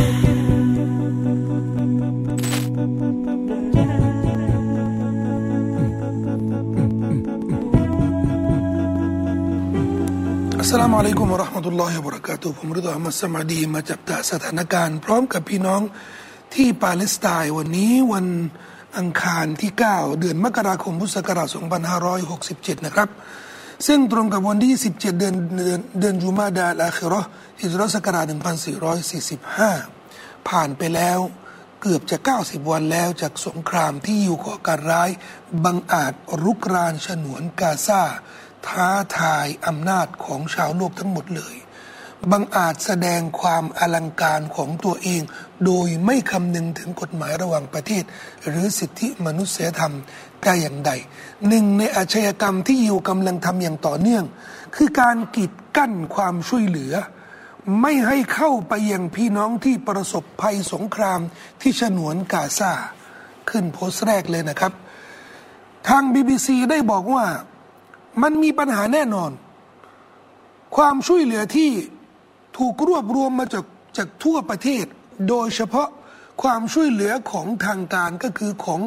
สลามอะลัยกุมราะห์มะตุลลอฮิวะบะเราะกาตุผมริดออัมมัดสมาดีมาจับตาสถานการณ์ พร้อมกับพี่น้องที่ปาเลสไตน์วันนี้วันอังคารที่ 9 เดือนมกราคมพุทธศักราช2567 นะครับ ซึ่งตรงกับวันที่ 17 เดือนเดือนเดือนจุมาดาลอาคิรอฮิจรัสกราช1445 ผ่านไปแล้วเกือบจะ 90 วันแล้วจากสงครามที่อยู่ก่อการร้าย บังอาจรุกรานฉนวนกาซาท้าทายอำนาจของชาวโลกทั้งหมดเลย บังอาจแสดงความอลังการของตัวเอง โดยไม่คำนึงถึงกฎหมายระหว่างประเทศ หรือสิทธิมนุษยธรรมแต่อย่างใด หนึ่งในอาชญากรรมที่ยิวกำลังทำอย่างต่อเนื่อง คือการกีดกั้นความช่วยเหลือ ไม่ให้เข้าไปยังพี่น้องที่ประสบภัยสงครามที่ฉนวนกาซาขึ้นโพสต์แรกเลยนะครับ ทาง BBC ได้บอกว่ามันมีปัญหาแน่นอน ความช่วยเหลือที่ ถูกรวบรวมมาจากจากทั่วประเทศ โดยเฉพาะความช่วยเหลือของทางการก็คือของ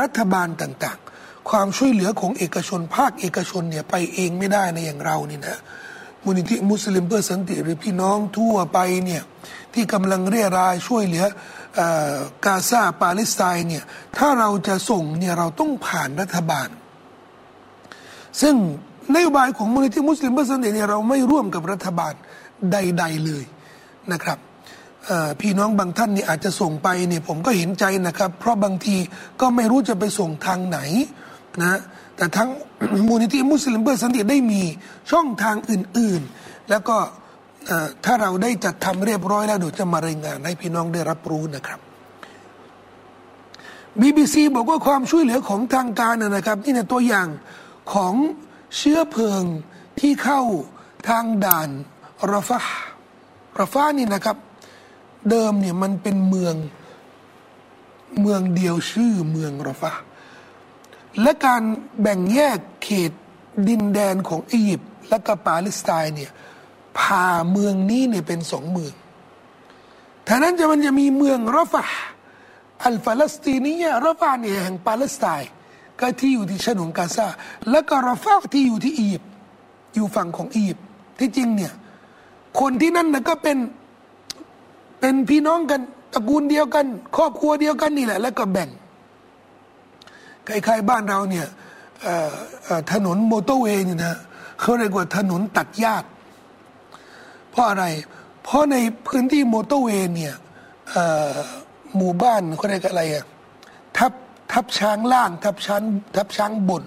รัฐบาลต่างๆ ความช่วยเหลือของเอกชนภาคเอกชนเนี่ยไปเองไม่ได้นะอย่างเรานี่นะมูลนิธิมุสลิมเพื่อสันติหรือพี่น้องทั่วไปเนี่ยที่กำลังเรี่ยไรช่วยเหลือกาซาปาเลสไตน์เนี่ยถ้าเราจะส่งเนี่ยเราต้องผ่านรัฐบาล ซึ่งนโยบายของมูลนิธิมุสลิมเพื่อสันติเนี่ยเราไม่ร่วมกับรัฐบาล ใด ๆเลยนะครับพี่น้องบางท่านนี่อาจจะส่งไปเนี่ยผมก็เห็นใจนะครับ เพราะบางทีก็ไม่รู้จะไปส่งทางไหนนะแต่ทั้งมูลนิธิมุสลิมเพื่อสันติได้มีช่องทางอื่นๆ แล้วก็ถ้าเราได้จัดทำเรียบร้อยแล้วเดี๋ยวจะมารายงานให้พี่น้องได้รับรู้นะครับ BBC บอกว่าความช่วยเหลือของทางการนะครับ นี่ในตัวอย่างของเชื้อเพลิงที่เข้าทางด่าน รฟะรฟะนี่นะครับ เดิมเนี่ยมันเป็นเมืองเมืองเดียวชื่อเมืองรฟะและการแบ่งแยกเขตดินแดนของอียิปต์และก็ปาเลสไตน์เนี่ยพาเมืองนี้เนี่ยเป็นสองเมืองท่านั้นจะมันจะมีเมืองรฟะอัลฟาลสตีนียรฟะเนี่ยแห่งปาเลสไตน์ก็ที่อยู่ที่ฉนวนกาซาและก็รฟะที่อยู่ที่อียิปต์อยู่ฝั่งของอียิปต์ที่จริงเนี่ย คนที่นั่นนะก็เป็นเป็นพี่น้องกันตระกูลเดียวกัน ครอบครัวเดียวกันนี่แหละ แล้วก็แบ่งคล้ายๆบ้านเราเนี่ยถนนมอเตอร์เวย์เนี่ยนะเขาเรียกว่าถนนตัดญาติเพราะอะไร เพราะในพื้นที่มอเตอร์เวย์เนี่ยหมู่บ้านเขาเรียกอะไรอะทับทับช้างล่างทับช้างทับช้างบน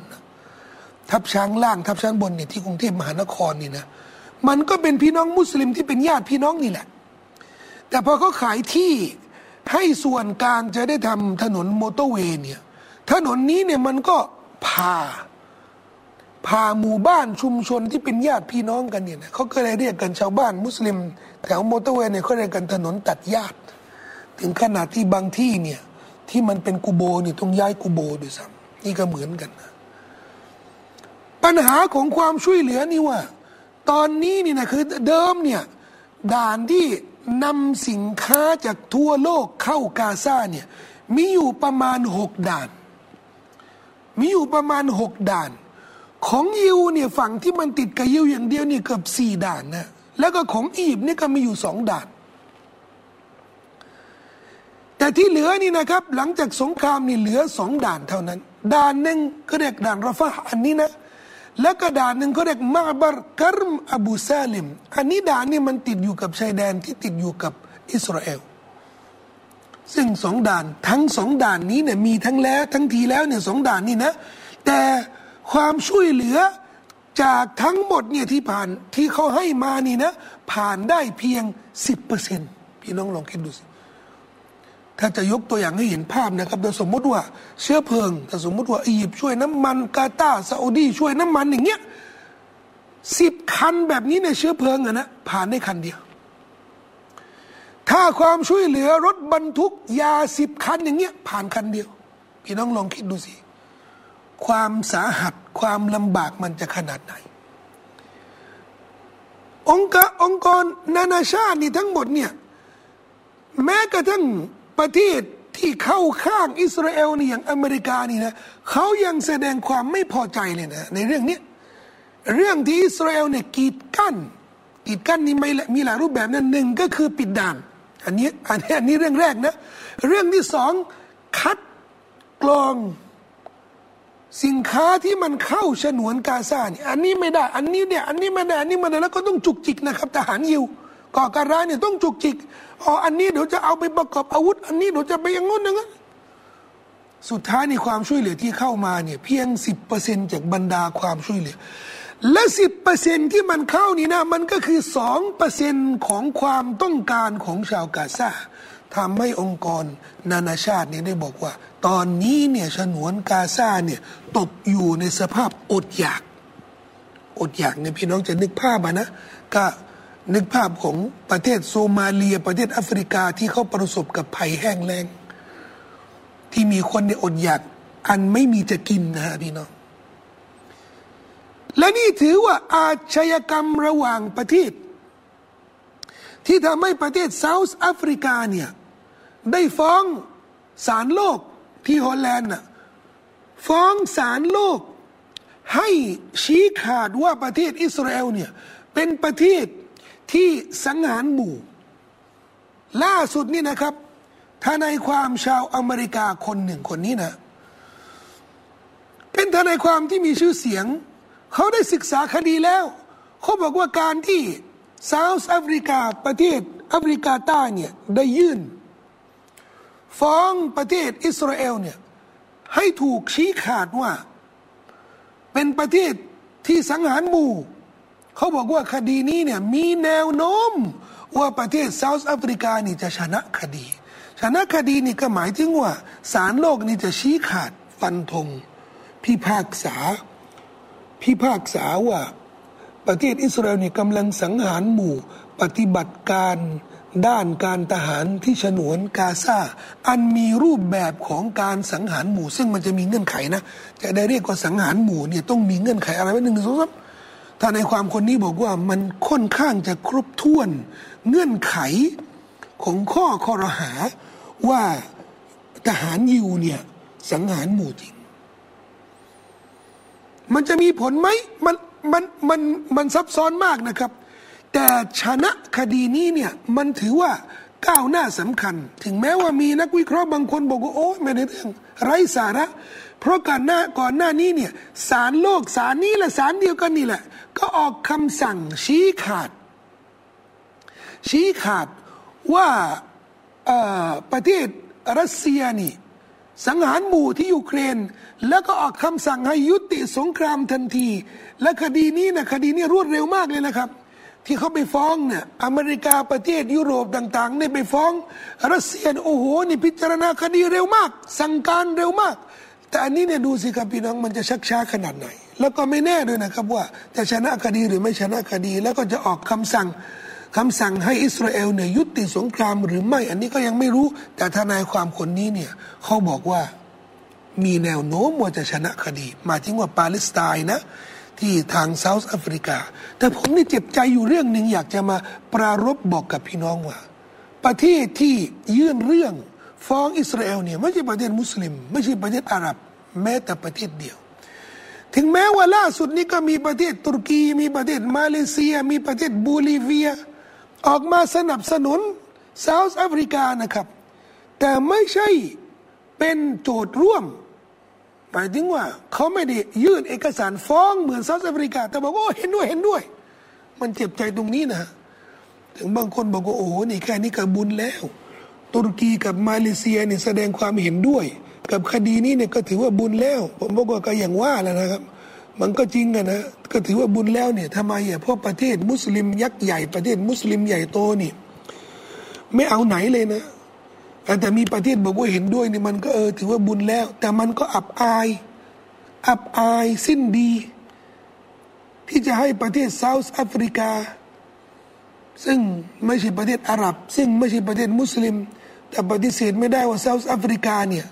ทับช้างล่าง ทับช้างบนเนี่ยที่กรุงเทพมหานครนี่นะ มันก็เป็นพี่น้องมุสลิมที่เป็นญาติพี่น้องนี่แหละ แต่พอเขาขายที่ให้ส่วนกลางจะได้ทำถนนมอเตอร์เวย์เนี่ยถนนนี้เนี่ยมันก็พาพาหมู่บ้านชุมชนที่เป็นญาติพี่น้องกันเนี่ยเขาก็เลยเรียกกันชาวบ้านมุสลิมแถวมอเตอร์เวย์เนี่ยเขาเรียกกันถนนตัดญาติ ถึงขนาดที่บางที่เนี่ยที่มันเป็นกูโบเนี่ยต้องย้ายกูโบด้วยซ้ำนี่ก็เหมือนกันนะปัญหาของความช่วยเหลือนี่ว่า ตอนนี้นี่นะคือเดิมเนี่ยด่านที่นำสินค้าจากทั่วโลกเข้ากาซาเนี่ยมีอยู่ประมาณหกด่าน มีอยู่ประมาณหกด่าน ของยิวเนี่ยฝั่งที่มันติดกับยิวอย่างเดียวนี่เกือบสี่ด่านนะแล้วก็ของอียิปต์นี่ก็มีอยู่สองด่าน แต่ที่เหลือนี่นะครับ หลังจากสงครามนี่เหลือสองด่านเท่านั้น ด่านหนึ่งก็เรียกด่านรฟะอันนี้นะ แล้วก็ด่านหนึ่งเขาเรียกมาบารกรมอบูซาลิม อันนี้ด่านนี่มันติดอยู่กับชายแดนที่ติดอยู่กับอิสราเอล ซึ่งสองด่านทั้งสองด่านนี้เนี่ยมีทั้งแล้วทั้งทีแล้วเนี่ยสองด่านนี่นะ แต่ความช่วยเหลือจากทั้งหมดเนี่ยที่ผ่านที่เขาให้มานี่นะ ผ่านได้เพียงสิบเปอร์เซ็นพี่น้องลองคิดดูสิ ถ้าจะยกตัวอย่างให้เห็นภาพนะครับโดยสมมติว่าเชื้อเพลิงถ้าสมมติว่าอียิปต์ช่วยน้ำมันกาตาร์ซาอุดีช่วยน้ำมันอย่างเงี้ยสิบคันแบบนี้ในเชื้อเพลิงอะนะผ่านได้คันเดียว ถ้าความช่วยเหลือรถบรรทุกยาสิบคันอย่างเงี้ยผ่านคันเดียว พี่น้องลองคิดดูสิ ความสาหัสความลำบากมันจะขนาดไหน องค์กรองค์กรนานาชาตินี่ทั้งหมดเนี่ยแม้กระทั่ง ประเทศที่เข้าข้างอิสราเอลนี่อย่างอเมริกานี่นะเขายังแสดงความไม่พอใจเลยนะในเรื่องนี้เรื่องที่อิสราเอลเนี่ยกีดกั้นกีดกั้นนี่ไม่มีหลายรูปแบบนั้นหนึ่งก็คือปิดด่านอันนี้อันนี้อันนี้เรื่องแรกนะ เรื่องที่สองคัดกรอง สินค้าที่มันเข้าฉนวนกาซาเนี่ยอันนี้ไม่ได้ อันนี้เนี่ยอันนี้ไม่ได้อันนี้ไม่ได้แล้วก็ต้องจุกจิกนะครับทหารยิวก่อการร้ายเนี่ยต้องจุกจิก อ๋ออันนี้เดี๋ยวจะเอาไปประกอบอาวุธ อันนี้เดี๋ยวจะไปอย่างงู้นอย่างนั้นสุดท้ายในความช่วยเหลือที่เข้ามาเนี่ยเพียงสิบเปอร์เซ็นจากบรรดาความช่วยเหลือ และสิบเปอร์เซ็นที่มันเข้านี่นะ มันก็คือสองเปอร์เซ็นของความต้องการของชาวกาซาทำให้องค์กรนานาชาติเนี่ยได้บอกว่า ตอนนี้เนี่ยฉนวนกาซาเนี่ยตกอยู่ในสภาพอดอยาก อดอยากเนี่ยพี่น้องจะนึกภาพมานะก็ นึกภาพของประเทศโซมาเลีย ประเทศแอฟริกาที่เขาประสบกับภัยแห้งแล้ง ที่มีคนในอดอยาก อันไม่มีจะกินนะฮะพี่น้องและนี่ถือว่าอาชญากรรมระหว่างประเทศ ที่ทำให้ประเทศเซาท์แอฟริกาเนี่ย ได้ฟ้องศาลโลกที่ฮอลแลนด์น่ะฟ้องศาลโลก ให้ชี้ขาดว่าประเทศอิสราเอลเนี่ย เป็นประเทศ ที่สังหารหมู่ ล่าสุดนี่นะครับทนายความชาวอเมริกาคนหนึ่งคนนี้นะ เป็นทนายความที่มีชื่อเสียง เขาได้ศึกษาคดีแล้ว เขาบอกว่าการที่เซาท์แอฟริกาประเทศแอฟริกาใต้เนี่ยได้ยื่น ฟ้องประเทศอิสราเอลเนี่ยให้ถูกชี้ขาดว่า เป็นประเทศที่สังหารหมู่ เขาบอกว่าคดีนี้เนี่ยมีแนวโน้ม ว่าประเทศเซาท์แอฟริกานี่จะชนะคดี ชนะคดีนี่ก็หมายถึงว่าศาลโลกนี่จะชี้ขาดฟันธงพิพากษาพิพากษาว่าประเทศอิสราเอลนี่กำลังสังหารหมู่ปฏิบัติการด้านการทหารที่ฉนวนกาซาอันมีรูปแบบของการสังหารหมู่ ซึ่งมันจะมีเงื่อนไขนะ จะได้เรียกว่าสังหารหมู่เนี่ยต้องมีเงื่อนไขอะไรไว้หนึ่งสองสาม ถ้าในความคนนี้บอกว่ามันค่อนข้างจะครบถ้วน เงื่อนไขของข้อคอรหาว่าทหารยิวเนี่ยสังหารหมู่จริง มันจะมีผลไหมมันมันมันมันซับซ้อนมากนะครับ แต่ชนะคดีนี้เนี่ยมันถือว่าก้าวหน้าสำคัญ ถึงแม้ว่ามีนักวิเคราะห์บางคนบอกว่าโอ้ไม่ได้เรื่องไร้สาระ เพราะก่อนหน้าก่อนหน้านี้เนี่ยสารโลกสารนี้แหละสารเดียวกันนี่แหละ ก็ออกคำสั่งชี้ขาด ชี้ขาดว่าประเทศรัสเซียนี่สังหารหมู่ที่ยูเครน แล้วก็ออกคำสั่งให้ยุติสงครามทันที และคดีนี้นะคดีนี้รวดเร็วมากเลยนะครับ ที่เขาไปฟ้องเนี่ยอเมริกาประเทศยุโรปต่างๆเนี่ยไปฟ้องรัสเซียโอ้โหนี่พิจารณาคดีเร็วมาก สั่งการเร็วมาก แต่อันนี้เนี่ยดูสิครับพี่น้องมันจะชักช้าขนาดไหน แล้วก็ไม่แน่ด้วยนะครับว่าจะชนะคดีหรือไม่ชนะคดี แล้วก็จะออกคำสั่งคำสั่งให้อิสราเอลเนี่ยยุติสงครามหรือไม่ อันนี้ก็ยังไม่รู้ แต่ทนายความคนนี้เนี่ยเขาบอกว่ามีแนวโน้มว่าจะชนะคดี มาถึงว่าปาเลสไตน์นะ ที่ทางเซาท์แอฟริกา แต่ผมนี่เจ็บใจอยู่เรื่องหนึ่งอยากจะมาปรารบบอกกับพี่น้องว่า ประเทศที่ยื่นเรื่อง ฟ้องอิสราเอลเนี่ยไม่ใช่ประเทศมุสลิม ไม่ใช่ประเทศอาหรับ แม้แต่ประเทศเดียว ถึงแม้ว่าล่าสุดนี้ก็มีประเทศตุรกี มีประเทศมาเลเซีย มีประเทศบูลิเวีย ออกมาสนับสนุนเซาท์แอฟริกานะครับ แต่ไม่ใช่เป็นโจทย์ร่วมหมายถึงว่าเขาไม่ได้ยื่นเอกสารฟ้องเหมือนเซาท์แอฟริกา แต่บอกว่าเห็นด้วยเห็นด้วย มันเจ็บใจตรงนี้นะถึงบางคนบอกว่าโอ้โหนี่แค่นี้ก็บุญแล้ว ตุรกีกับมาเลเซียเนี่ยแสดงความเห็นด้วย กับคดีนี้เนี่ยก็ถือว่าบุญแล้ว ผมบอกว่าก็อย่างว่าแล้วนะครับ มันก็จริงกันนะก็ถือว่าบุญแล้วเนี่ยทำไมอะเพราะประเทศมุสลิมยักษ์ใหญ่ประเทศมุสลิมใหญ่โตนี่ไม่เอาไหนเลยนะแต่มีประเทศบอกว่าเห็นด้วยนี่มันก็เออถือว่าบุญแล้ว แต่มันก็อับอาย อับอายสิ้นดี ที่จะให้ประเทศเซาท์แอฟริกาซึ่งไม่ใช่ประเทศอาหรับ ซึ่งไม่ใช่ประเทศมุสลิม แต่ปฏิเสธไม่ได้ว่าเซาท์แอฟริกาเนี่ย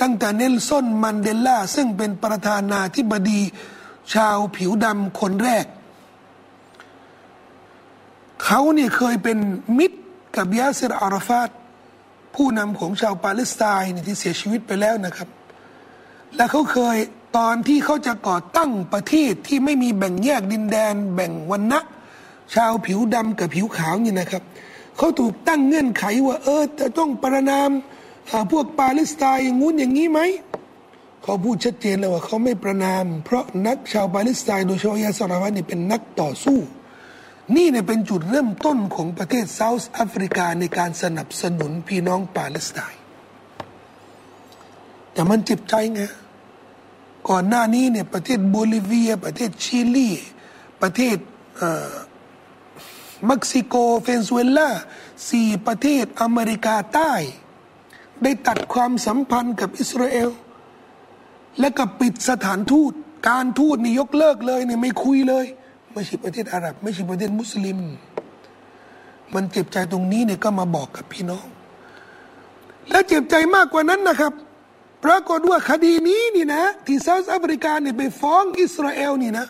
ตั้งแต่เนลซอนมันเดลล่าซึ่งเป็นประธานาธิบดีชาวผิวดำคนแรก เขาเนี่ยเคยเป็นมิตรกับยาเซรอาราฟาตผู้นำของชาวปาเลสไตน์ที่เสียชีวิตไปแล้วนะครับ และเขาเคยตอนที่เขาจะก่อตั้งประเทศที่ไม่มีแบ่งแยกดินแดน แบ่งวันนะชาวผิวดำกับผิวขาวนี่นะครับเขาถูกตั้งเงื่อนไขว่า เออจะต้องประณามพวกปาเลสไตน์อย่างงู้นอย่างนี้ไหมเขาพูดชัดเจนเลยว่าเขาไม่ประณาม เพราะนักชาวปาเลสไตน์โดยเฉพาะยาสราวัตนี่เป็นนักต่อสู้ นี่เนี่ยเป็นจุดเริ่มต้นของประเทศเซาท์แอฟริกาในการสนับสนุนพี่น้องปาเลสไตน์แต่มันเจ็บใจไงก่อนหน้านี้เนี่ยประเทศโบลิเวีย ประเทศชิลีประเทศ เม็กซิโกเวเนซุเอลาสี่ประเทศอเมริกาใต้ ได้ตัดความสัมพันธ์กับอิสราเอล และก็ปิดสถานทูต การทูตนี่ยกเลิกเลยเนี่ยไม่คุยเลย ไม่ใช่ประเทศอาหรับ ไม่ใช่ประเทศมุสลิม มันเจ็บใจตรงนี้เนี่ยก็มาบอกกับพี่น้อง และเจ็บใจมากกว่านั้นนะครับปรากฏว่าคดีนี้นี่นะ ที่เซาท์แอฟริกาเนี่ยไปฟ้องอิสราเอลนี่นะ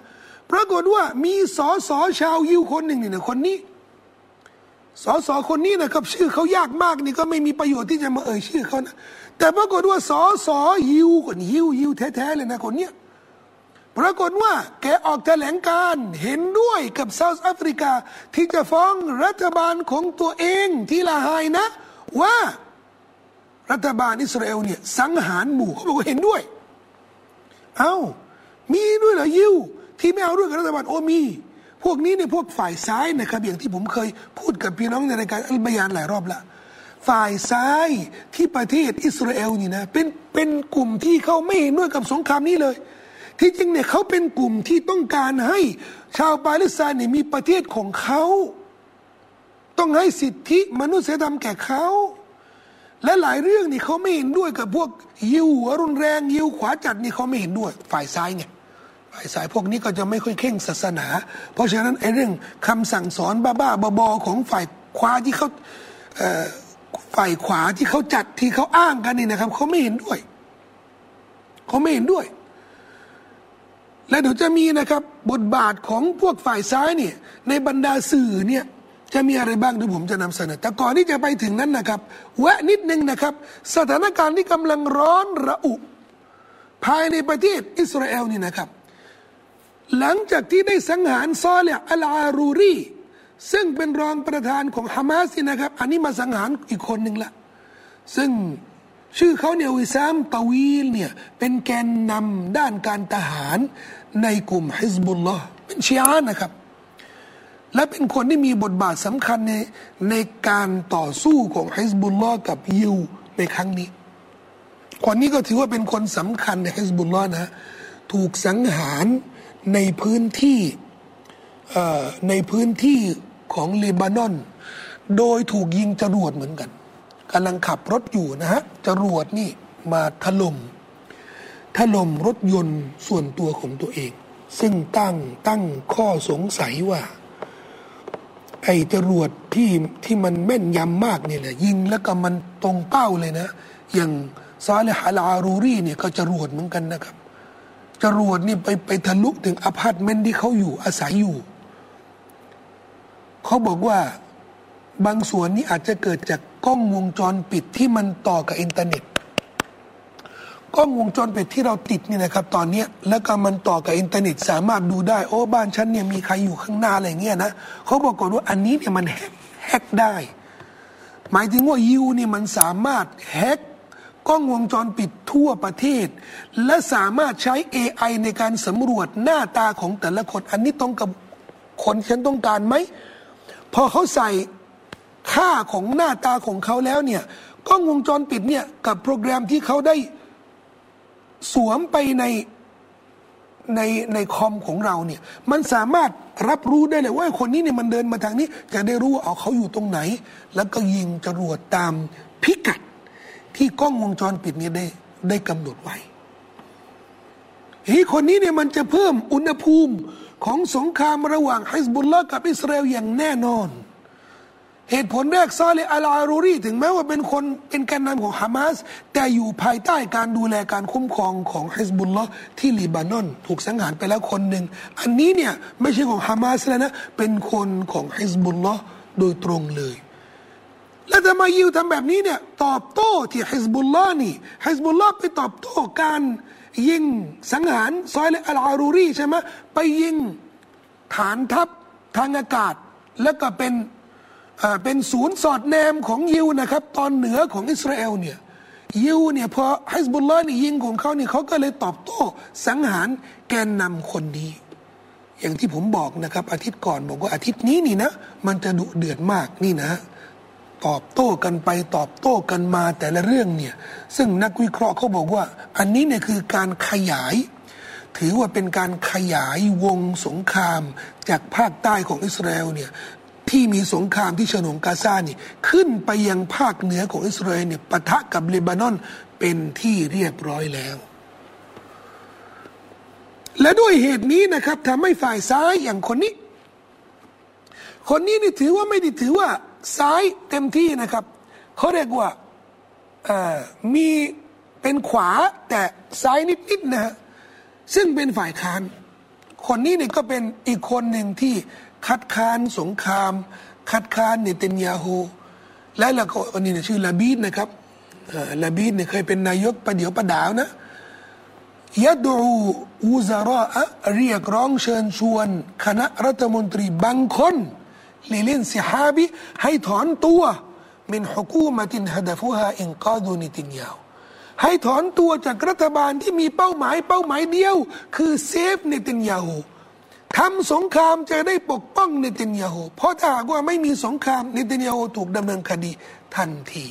ปรากฏว่ามีสอสอชาวยิวคนหนึ่งนี่นะคนนี้สอสอคนนี้นะครับ ชื่อเขายากมากนี่ก็ไม่มีประโยชน์ที่จะมาเอ่ยชื่อเขานะแต่ปรากฏว่าสอสอยิวคนยิวยิวแท้ๆเลยนะคนเนี้ยปรากฏว่าแกออกแถลงการเห็นด้วยกับเซาท์แอฟริกา ที่จะฟ้องรัฐบาลของตัวเองที่ลาไฮนะ ว่ารัฐบาลอิสราเอลเนี่ยสังหารหมู่เขาบอกว่าเห็นด้วย เอา้ามีด้วยเหรอยิว ที่ไม่เอาด้วยกับรัฐบาลโอมี พวกนี้เนี่ยพวกฝ่ายซ้ายนะครับอย่างที่ผมเคยพูดกับพี่น้องในรายการอัลบยานหลายรอบละฝ่ายซ้ายที่ประเทศอิสราเอลนี่นะเป็นเป็นกลุ่มที่เขาไม่เห็นด้วยกับสงครามนี้เลย ที่จริงเนี่ยเขาเป็นกลุ่มที่ต้องการให้ชาวปาเลสไตน์เนี่ยมีประเทศของเขาต้องให้สิทธิมนุษยธรรมแก่เขาและหลายเรื่องนี่เขาไม่เห็นด้วยกับพวกยิวหัวรุนแรงยิวขวาจัดนี่เขาไม่เห็นด้วย ฝ่ายซ้ายไงฝ่ย ซ้ายพวกนี้ก็จะไม่ค่อยเข่งศาสนา เพราะฉะนั้นไอ้เรื่องคำสั่งสอนบ้าๆบอๆของฝ่ายขวาที่เขาฝ่ายขวาที่เขาจัดที่เขาอ้างกันนี่นะครับเขาไม่เห็นด้วยเขาไม่เห็นด้วย และเดี๋ยวจะมีนะครับ บทบาทของพวกฝ่ายซ้ายเนี่ยในบรรดาสื่อเนี่ยจะมีอะไรบ้างที่ผมจะนำเสนอ แต่ก่อนที่จะไปถึงนั้นนะครับแวะนิดนึงนะครับ สถานการณ์ที่กำลังร้อนระอุ ภายในประเทศอิสราเอลนี่นะครับ หลังจากที่ได้สังหารซอเลอัลอารูรีซึ่งเป็นรองประธานของฮามาสนะครับ อันนี้มาสังหารอีกคนหนึ่งละ ซึ่งชื่อเขาเนี่ยวิซามตาวีลเนี่ยเป็นแกนนำด้านการทหารในกลุ่มฮิซบุลลอฮ์เป็นชีอะนะครับ และเป็นคนที่มีบทบาทสำคัญในในการต่อสู้ของฮิสบุลลอฮ์กับยิวในครั้งนี้ คนนี้ก็ถือว่าเป็นคนสำคัญในฮิสบุลลอฮ์นะ ถูกสังหาร ในพื้นที่ในพื้นที่ของเลบานอน โดยถูกยิงจรวดเหมือนกันกำลังขับรถอยู่นะฮะจรวดนี่มาถลม่มถล่มรถยนต์ส่วนตัวของตัวเอง ซึ่งตั้งตั้งข้อสงสัยว่า ไอ้จรวดที่ที่มันแม่นยำมากเนี่ยแหละยิงแล้วก็มันตรงเป้าเลยนะ อย่างซาเลฮาลารูรีเนี่ยก็จรวดเหมือนกันนะครับ จรวดนี่ไปไปทะลุถึงอพาร์ตเมนต์ที่เขาอยู่อาศัยอยู่ เขาบอกว่าบางส่วนนี้อาจจะเกิดจากกล้องวงจรปิดที่มันต่อกับอินเทอร์เน็ตกล้องวงจรปิดที่เราติดนี่นะครับ ตอนนี้แล้วก็มันต่อกับอินเทอร์เน็ต สามารถดูได้ โอ้บ้านฉันเนี่ยมีใครอยู่ข้างหน้าอะไรเงี้ยนะเขาบอกก่อนว่าอันนี้เนี่ยมัน hack ได้ หมายถึงว่ายิวนี่มันสามารถ hack กล้องวงจรปิดทั่วประเทศ และสามารถใช้ AI ในการสำรวจหน้าตาของแต่ละคน อันนี้ตรงกับคนฉันต้องการไหม พอเขาใส่ค่าของหน้าตาของเขาแล้วเนี่ยกล้องวงจรปิดเนี่ยกับโปรแกรมที่เขาได้สวมไปในในในคอมของเราเนี่ยมันสามารถรับรู้ได้เลยว่าคนนี้เนี่ยมันเดินมาทางนี้ จะได้รู้ว่าเอาเขาอยู่ตรงไหน แล้วก็ยิงจรวดตามพิกัด ที่กล้องวงจรปิดเนี่ยได้ได้กำหนดไว้เฮ้คนนี้เนี่ยมันจะเพิ่มอุณหภูมิของสงครามระหว่างฮิสบุลลากับอิสราเอลอย่างแน่นอน เหตุผลแรกซาเลอัลอารูรีถึงแม้ว่าเป็นคนเป็นแกนนำของฮามาสแต่อยู่ภายใต้การดูแลการคุ้มครองของฮิสบุลลอที่ลีบานอน ถูกสังหารไปแล้วคนหนึ่ง อันนี้เนี่ยไม่ใช่ของฮามาสแล้วนะ เป็นคนของฮิสบุลลอโดยตรงเลย แล้วทำไมยิวทำแบบนี้เนี่ยตอบโต้ที่ฮิซบุลลอนี่ฮิซบุลลอไปตอบโต้การยิงสังหารซอยอัลอารูรีใช่ไหมไปยิงฐานทัพทางอากาศ แล้วก็เป็นเป็นศูนย์สอดแนมของยิวนะครับ ตอนเหนือของอิสราเอลเนี่ยยิวเนี่ยพอฮิซบุลลอนี่ยิงของเขาเนี่ยเขาก็เลยตอบโต้สังหารแกนนำคนนี้ อย่างที่ผมบอกนะครับ อาทิตย์ก่อนบอกว่าอาทิตย์นี้นี่นะ มันจะดุเดือดมากนี่นะ ตอบโต้กันไปตอบโต้กันมาแต่ละเรื่องเนี่ยซึ่งนักวิเคราะห์เขาบอกว่า อันนี้เนี่ยคือการขยาย ถือว่าเป็นการขยายวงสงคราม จากภาคใต้ของอิสราเอลเนี่ยที่มีสงครามที่ฉนงกาซานี่ขึ้นไปยังภาคเหนือของอิสราเอลเนี่ยปะทะกับเลบานอนเป็นที่เรียบร้อยแล้ว และด้วยเหตุนี้นะครับทำให้ฝ่ายซ้ายอย่างคนนี้ คนนี้นี่ถือว่าไม่ได้ถือว่า ซ้ายเต็มที่นะครับเขาเรียกว่ามีเป็นขวาแต่ซ้ายนิดๆนะฮะซึ่งเป็นฝ่ายค้าน คนนี้เนี่ยก็เป็นอีกคนหนึ่งที่คัดค้านสงคราม คัดค้านเนเตนยาฮูและแล้วก็คนนี้เนี่ยชื่อลาบีดนะครับลาบีดเนี่ยเคยเป็นนายกประเดี๋ยวประดาวนะยัดูอูซาระเรียกร้องเชิญชวน คณะรัฐมนตรีบางคน للانسحاب ให้ถอนตัว من حكومة هدفها إنقاذ نتنياهو ให้ถอนตัวจากรัฐบาลที่มีเป้าหมายเป้าหมายเดียว คือ save เนตินยาฮูทำสงครามจะได้ปกป้องเนตินยาฮูเพราะถ้าหากว่าไม่มีสงครามเนตินยาฮูถูกดำเนินคดีทันที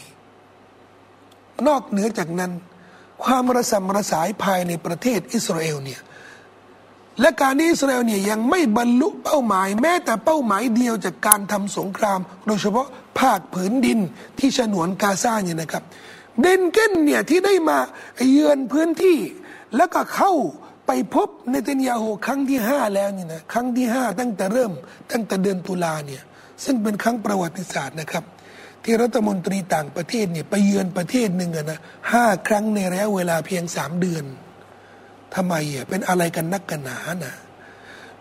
นอกเหนือจากนั้น ความระสำระสายภายในประเทศอิสราเอลเนี่ย และการที่อิสราเอลเนี่ยยังไม่บรรลุเป้าหมาย แม้แต่เป้าหมายเดียวจากการทำสงคราม โดยเฉพาะภาคผืนดินที่ฉนวนกาซาเนี่ยนะครับเดนเกนเนี่ยที่ได้มาเยือนพื้นที่ แล้วก็เข้าไปพบเนเธนยาโฮครั้งที่ห้าแล้วนี่นะครั้งที่ห้าตั้งแต่เริ่ม ตั้งแต่เดือนตุลาเนี่ยซึ่งเป็นครั้งประวัติศาสตร์นะครับ ที่รัฐมนตรีต่างประเทศเนี่ยไปเยือนประเทศหนึ่งนะห้าครั้งในระยะเวลาเพียงสามเดือน ทำไมอะเป็นอะไรกันนักกันหนานะ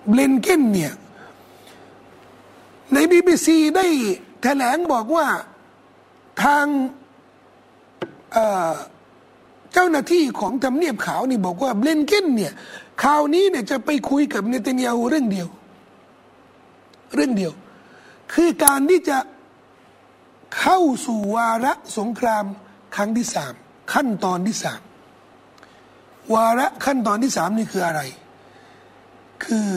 เบลนเกนเนี่ย ในบีบีซีได้แถลงบอกว่าทางเจ้าหน้าที่ของทำเนียบขาวนี่บอกว่าเบลนเกนเนี่ยคราวนี้เนี่ยจะไปคุยกับเนตันยาฮูเรื่องเดียว เรื่องเดียว คือการที่จะเข้าสู่วาระสงครามครั้งที่สามขั้นตอนที่สาม วาระขั้นตอนที่สามนี่คืออะไร คือ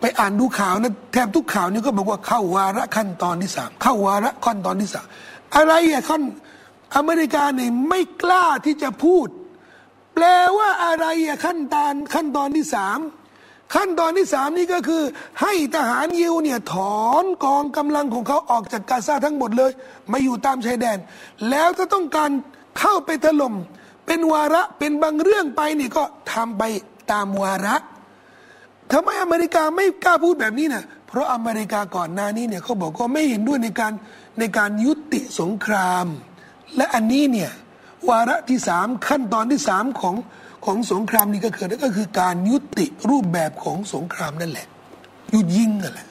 ไปอ่านดูข่าวนะแทบทุกข่าวนี่ก็บอกว่าเข้าวาระขั้นตอนที่สามเข้าวาระขั้นตอนที่สามอะไรอะขั้นอเมริกาเนี่ยไม่กล้าที่จะพูด แปลว่าอะไรอะขั้นตอนขั้นตอนที่สามขั้นตอนที่สามนี่ก็คือ ให้ทหารยิวเนี่ยถอนกองกำลังของเขาออกจากกาซาทั้งหมดเลย มาอยู่ตามชายแดน แล้วถ้าต้องการเข้าไปถล่ม เป็นวาระเป็นบางเรื่องไปนี่ก็ทำไปตามวาระทำไมอเมริกาไม่กล้าพูดแบบนี้นะเพราะอเมริกาก่อนหน้านี้เนี่ยเขาบอกก็ไม่เห็นด้วยในการในการยุติสงคราม และอันนี้เนี่ยวาระที่สามขั้นตอนที่สามของของสงครามนี่ก็คือก็คือการยุติรูปแบบของสงครามนั่นแหละยุดยิงกันแหละ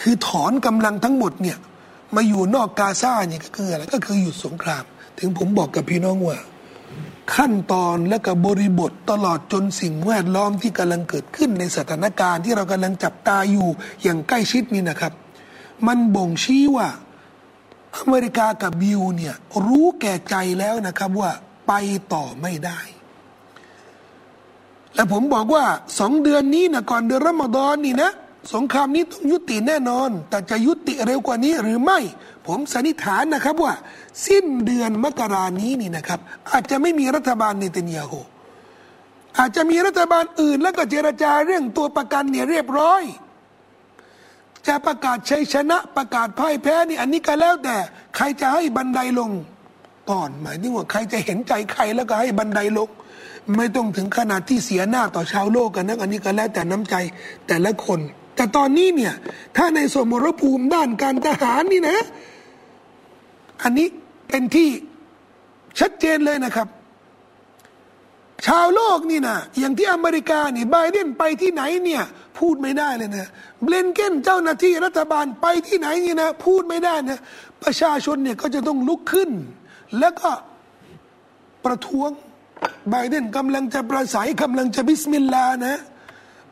คือถอนกำลังทั้งหมดเนี่ยมาอยู่นอกกาซาเนี่ยก็คืออะไรก็คือหยุดสงคราม ถึงผมบอกกับพี่น้องว่า ขั้นตอนและกับบริบทตลอดจนสิ่งแวดล้อมที่กำลังเกิดขึ้นในสถานการณ์ที่เรากำลังจับตาอยู่อย่างใกล้ชิดนี่นะครับ มันบ่งชี้ว่าอเมริกากับบิวเนี่ยรู้แก่ใจแล้วนะครับว่าไปต่อไม่ได้ และผมบอกว่าสองเดือนนี้นะก่อนเดือนรอมฎอนนี่นะสงครามนี้ต้องยุติแน่นอน แต่จะยุติเร็วกว่านี้หรือไม่ ผมสันนิษฐานนะครับว่า สิ้นเดือนมกรานี้นี่นะครับ อาจจะไม่มีรัฐบาลในเตนยาโฮอาจจะมีรัฐบาลอื่น แล้วก็เจรจาเรื่องตัวประกันเนี่ยเรียบร้อย จะประกาศชัยชนะประกาศพ่ายแพ้นี่อันนี้ก็แล้วแต่ใครจะให้บันไดลงก่อน หมายถึงว่าใครจะเห็นใจใครแล้วก็ให้บันไดลงไม่ต้องถึงขนาดที่เสียหน้าต่อชาวโลกกันนะอันนี้ก็แล้วแต่น้ำใจแต่ละคน แต่ตอนนี้เนี่ยถ้าในสมรภูมิด้านการทหารนี่นะ อันนี้เป็นที่ชัดเจนเลยนะครับ ชาวโลกนี่นะอย่างที่อเมริกานี่ไบเดนไปที่ไหนเนี่ยพูดไม่ได้เลยนะเบลนเกนเจ้าหน้าที่รัฐบาลไปที่ไหนนี่นะพูดไม่ได้นะประชาชนเนี่ยก็จะต้องลุกขึ้น แล้วก็ประท้วงไบเดนกำลังจะประสัยกำลังจะบิสมิลลาห์นะ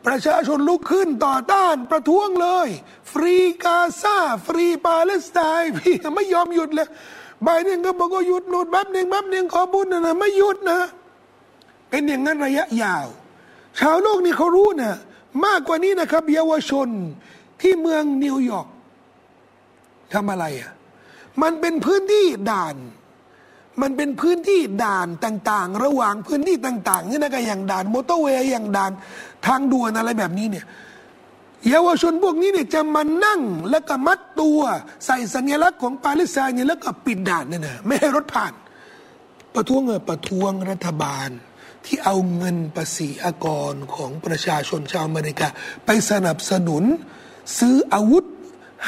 ประชาชนลุกขึ้นต่อต้านประท้วงเลย ฟรีกาซาฟรีปาเลสไตน์พี่ไม่ยอมหยุดเลยไบเดนก็บอกว่าหยุดหนุดแป๊บหนึ่งแป๊บหนึ่งขอบุญนะนะไม่หยุดนะ เป็นอย่างนั้นระยะยาว ชาวโลกนี่เขารู้นะมากกว่านี้นะครับ เยาวชนที่เมืองนิวยอร์กทำอะไรอะมันเป็นพื้นที่ด่าน มันเป็นพื้นที่ด่านต่าง ๆ ระหว่างพื้นที่ต่างๆนี่นะก็อย่างด่านมอเตอร์เวย์อย่างด่าน ทางด่วนอะไรแบบนี้เนี่ยเยาวชนพวกนี้เนี่ยจะมานั่งแล้วก็มัดตัว ใส่สัญลักษณ์ของปาเลสไตน์เนี่ยแล้วก็ปิดด่านเนี่ยนะไม่ให้รถผ่าน ประท้วงเออประท้วงรัฐบาล ที่เอาเงินภาษีอากรของประชาชนชาวอเมริกา ไปสนับสนุน ซื้ออาวุธ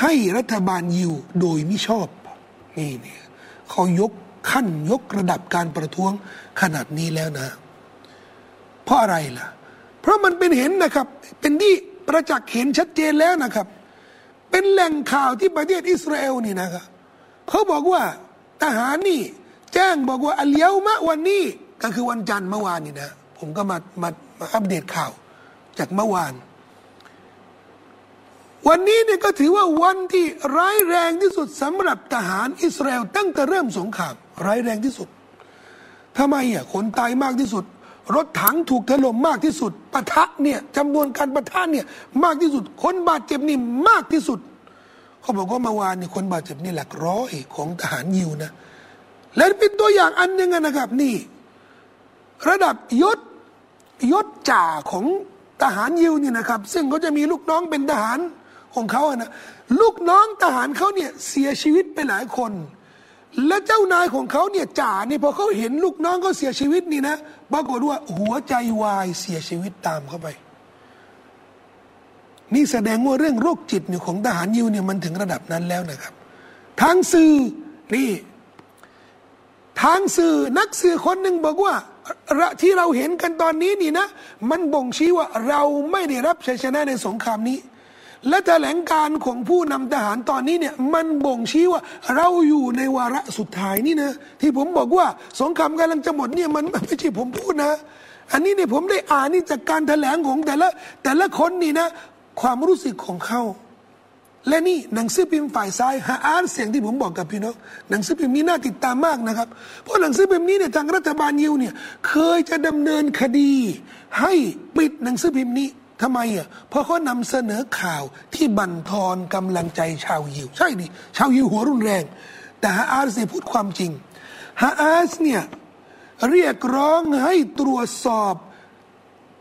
ให้รัฐบาลยิวโดยไม่ชอบนี่เนี่ยเขายกขั้นยกระดับการประท้วงขนาดนี้แล้วนะ เพราะอะไรล่ะเพราะมันเป็นเห็นนะครับ เป็นที่ประจักษ์เห็นชัดเจนแล้วนะครับ เป็นแหล่งข่าวที่ประเทศอิสราเอลนี่นะครับเขาบอกว่าทหารนี่ แจ้งบอกว่าอัลเยามะวันนี้ก็คือวันจันทร์เมื่อวานนี่นะ ผมก็มามามาอัปเดตข่าวจากเมื่อวาน วันนี้เนี่ยก็ถือว่าวันที่ร้ายแรงที่สุดสำหรับทหารอิสราเอลตั้งแต่เริ่มสงครามร้ายแรงที่สุดทำไมอะคนตายมากที่สุด รถถังถูกถล่มมากที่สุดปะทะเนี่ยจำนวนการปะทะเนี่ยมากที่สุด คนบาดเจ็บนี่มากที่สุด เขาบอกว่าเมื่อวานนี่คนบาดเจ็บนี่หลักร้อยของทหารยิวนะ และเป็นตัวอย่างอันหนึ่งนะครับนี่ ระดับยศยศจ่าของทหารยิวนี่นะครับ ซึ่งเขาจะมีลูกน้องเป็นทหารของเขาอะนะลูกน้องทหารเขาเนี่ยเสียชีวิตไปหลายคน และเจ้านายของเขาเนี่ยจ่านี่พอเขาเห็นลูกน้องเขาเสียชีวิตนี่นะปรากฏว่าหัวใจวายเสียชีวิตตามเข้าไป นี่แสดงว่าเรื่องโรคจิตเนี่ยของทหารยิวเนี่ยมันถึงระดับนั้นแล้วนะครับ ทางสื่อนี่ทางสื่อนักสื่อคนหนึ่งบอกว่าที่เราเห็นกันตอนนี้นี่นะ มันบ่งชี้ว่าเราไม่ได้รับชัยชนะในสงครามนี้ และแถลงการของผู้นำทหารตอนนี้เนี่ยมันบ่งชี้ว่าเราอยู่ในวาระสุดท้ายนี่นะที่ผมบอกว่าสงครามกำลังจะหมดเนี่ยมันไม่ใช่ผมพูดนะ อันนี้เนี่ยผมได้อ่านนี่จากการแถลงของแต่ละแต่ละคนนี่นะ ความรู้สึกของเขาและนี่หนังสือพิมพ์ฝ่ายซ้ายหาอ่านเสียงที่ผมบอกกับพี่น้องหนังสือพิมพ์นี้น่าติดตามมากนะครับ เพราะหนังสือพิมพ์นี้เนี่ยทางรัฐบาลยิวเนี่ยเคยจะดำเนินคดี ให้ปิดหนังสือพิมพ์นี้ ทำไมอะเพราะเขานำเสนอข่าวที่บั่นทอนกำลังใจชาวยิว ใช่ดิชาวยิวหัวรุนแรง แต่ฮาอาสเนี่ยพูดความจริงฮาอาสเนี่ยเรียกร้องให้ตรวจสอบ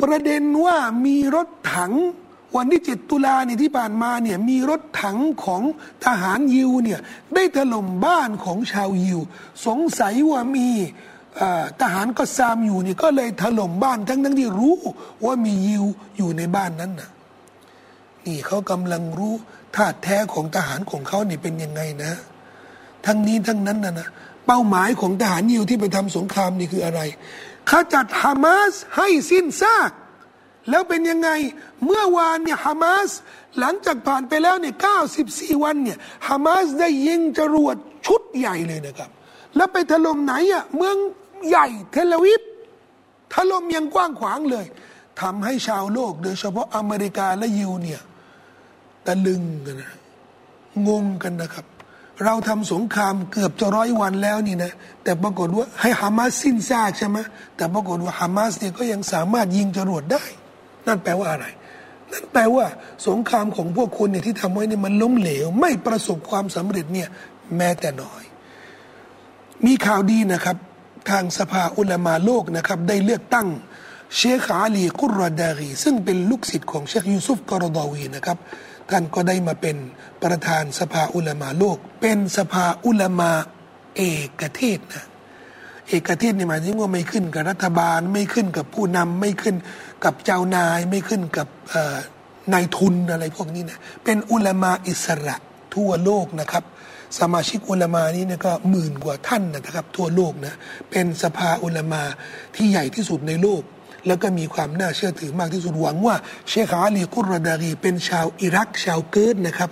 ประเด็นว่ามีรถถังวันที่เจ็ดตุลาเนี่ยที่ผ่านมาเนี่ยมีรถถังของทหารยิวเนี่ยได้ถล่มบ้านของชาวยิว สงสัยว่ามี ทหารก็ซามอยู่นี่ก็เลยถล่มบ้านทั้งทั้งที่รู้ว่ามียิวอยู่ในบ้านนั้นน่ะนี่เขากำลังรู้ท่าแท้ของทหารของเขานี่เป็นยังไงนะ ทั้งนี้ทั้งนั้นนะนะเป้าหมายของทหารยิวที่ไปทำสงครามนี่คืออะไรเขาจัดฮามาสให้สิ้นซากแล้วเป็นยังไงเมื่อวานเนี่ยฮามาสหลังจากผ่านไปแล้วเนี่ย94 วันเนี่ยฮามาสได้ยิงจรวดชุดใหญ่เลยนะครับ แล้วไปถล่มไหนอะเมือง ใหญ่เทลวิปถล่มยังกว้างขวางเลยทำให้ชาวโลก โดยเฉพาะอเมริกาและยิวเนี่ยตะลึงกันนะงงกันนะครับ เราทำสงครามเกือบจะร้อยวันแล้วนี่นะแต่ปรากฏว่าให้ฮามาสสิ้นซากใช่ไหมแต่ปรากฏว่าฮามาสเนี่ยก็ยังสามารถยิงจรวดได้ นั่นแปลว่าอะไร นั่นแปลว่าสงครามของพวกคุณเนี่ยที่ทำไว้เนี่ยมันล้มเหลว ไม่ประสบความสำเร็จเนี่ยแม้แต่น้อย มีข่าวดีนะครับ ทางสภาอุลามาโลกนะครับ ได้เลือกตั้งเชคอาลีกุรดารี ซึ่งเป็นลูกศิษย์ของเชคยูซุฟกอรดาวีนะครับ ท่านก็ได้มาเป็นประธานสภาอุลามาโลก เป็นสภาอุลามาเอกเทศนะเอกเทศนี่หมายถึงว่าไม่ขึ้นกับรัฐบาล ไม่ขึ้นกับผู้นำไม่ขึ้นกับเจ้านายไม่ขึ้นกับนายทุนอะไรพวกนี้นะเป็นอุลามาอิสระทั่วโลกนะครับ สมาชิกอุลามานี้นะก็หมื่นกว่าท่านนะครับ ทั่วโลกนะเป็นสภาอุลามาที่ใหญ่ที่สุดในโลก แล้วก็มีความน่าเชื่อถือมากที่สุดหวังว่าเชคอาลีกุรดารีเป็นชาวอิรักชาวเกิร์ดนะครับ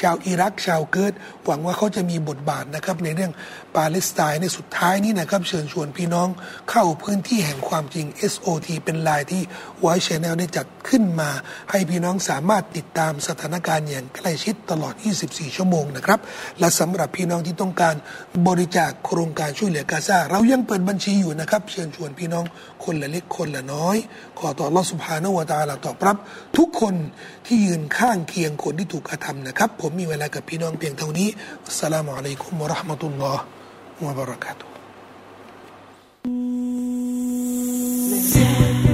ชาวอิรักชาวเกิร์ดหวังว่าเขาจะมีบทบาทนะครับในเรื่องปาเลสไตน์ในสุดท้ายนี้นะครับเชิญชวนพี่น้องเข้าพื้นที่แห่งความจริง SOT เป็นลายที่ White Channel ได้จัดขึ้นมา ให้พี่น้องสามารถติดตามสถานการณ์อย่างใกล้ชิดตลอด 24 ชั่วโมงนะครับและสำหรับพี่น้องที่ต้องการบริจาคโครงการช่วยเหลือกาซาเรายังเปิดบัญชีอยู่นะครับเชิญชวนพี่น้องคนละเล็กคนละน้อย ขอต่อรอสุภานวตาลาตอบรับ ทุกคนที่ยืนข้างเคียงคนที่ถูกกระทำนะครับผมมีเวลากับพี่น้องเพียงเท่านี้อัสสลามุอะลัยกุมวะราะห์มะตุลลอฮ์วะบะเราะกาตุฮ์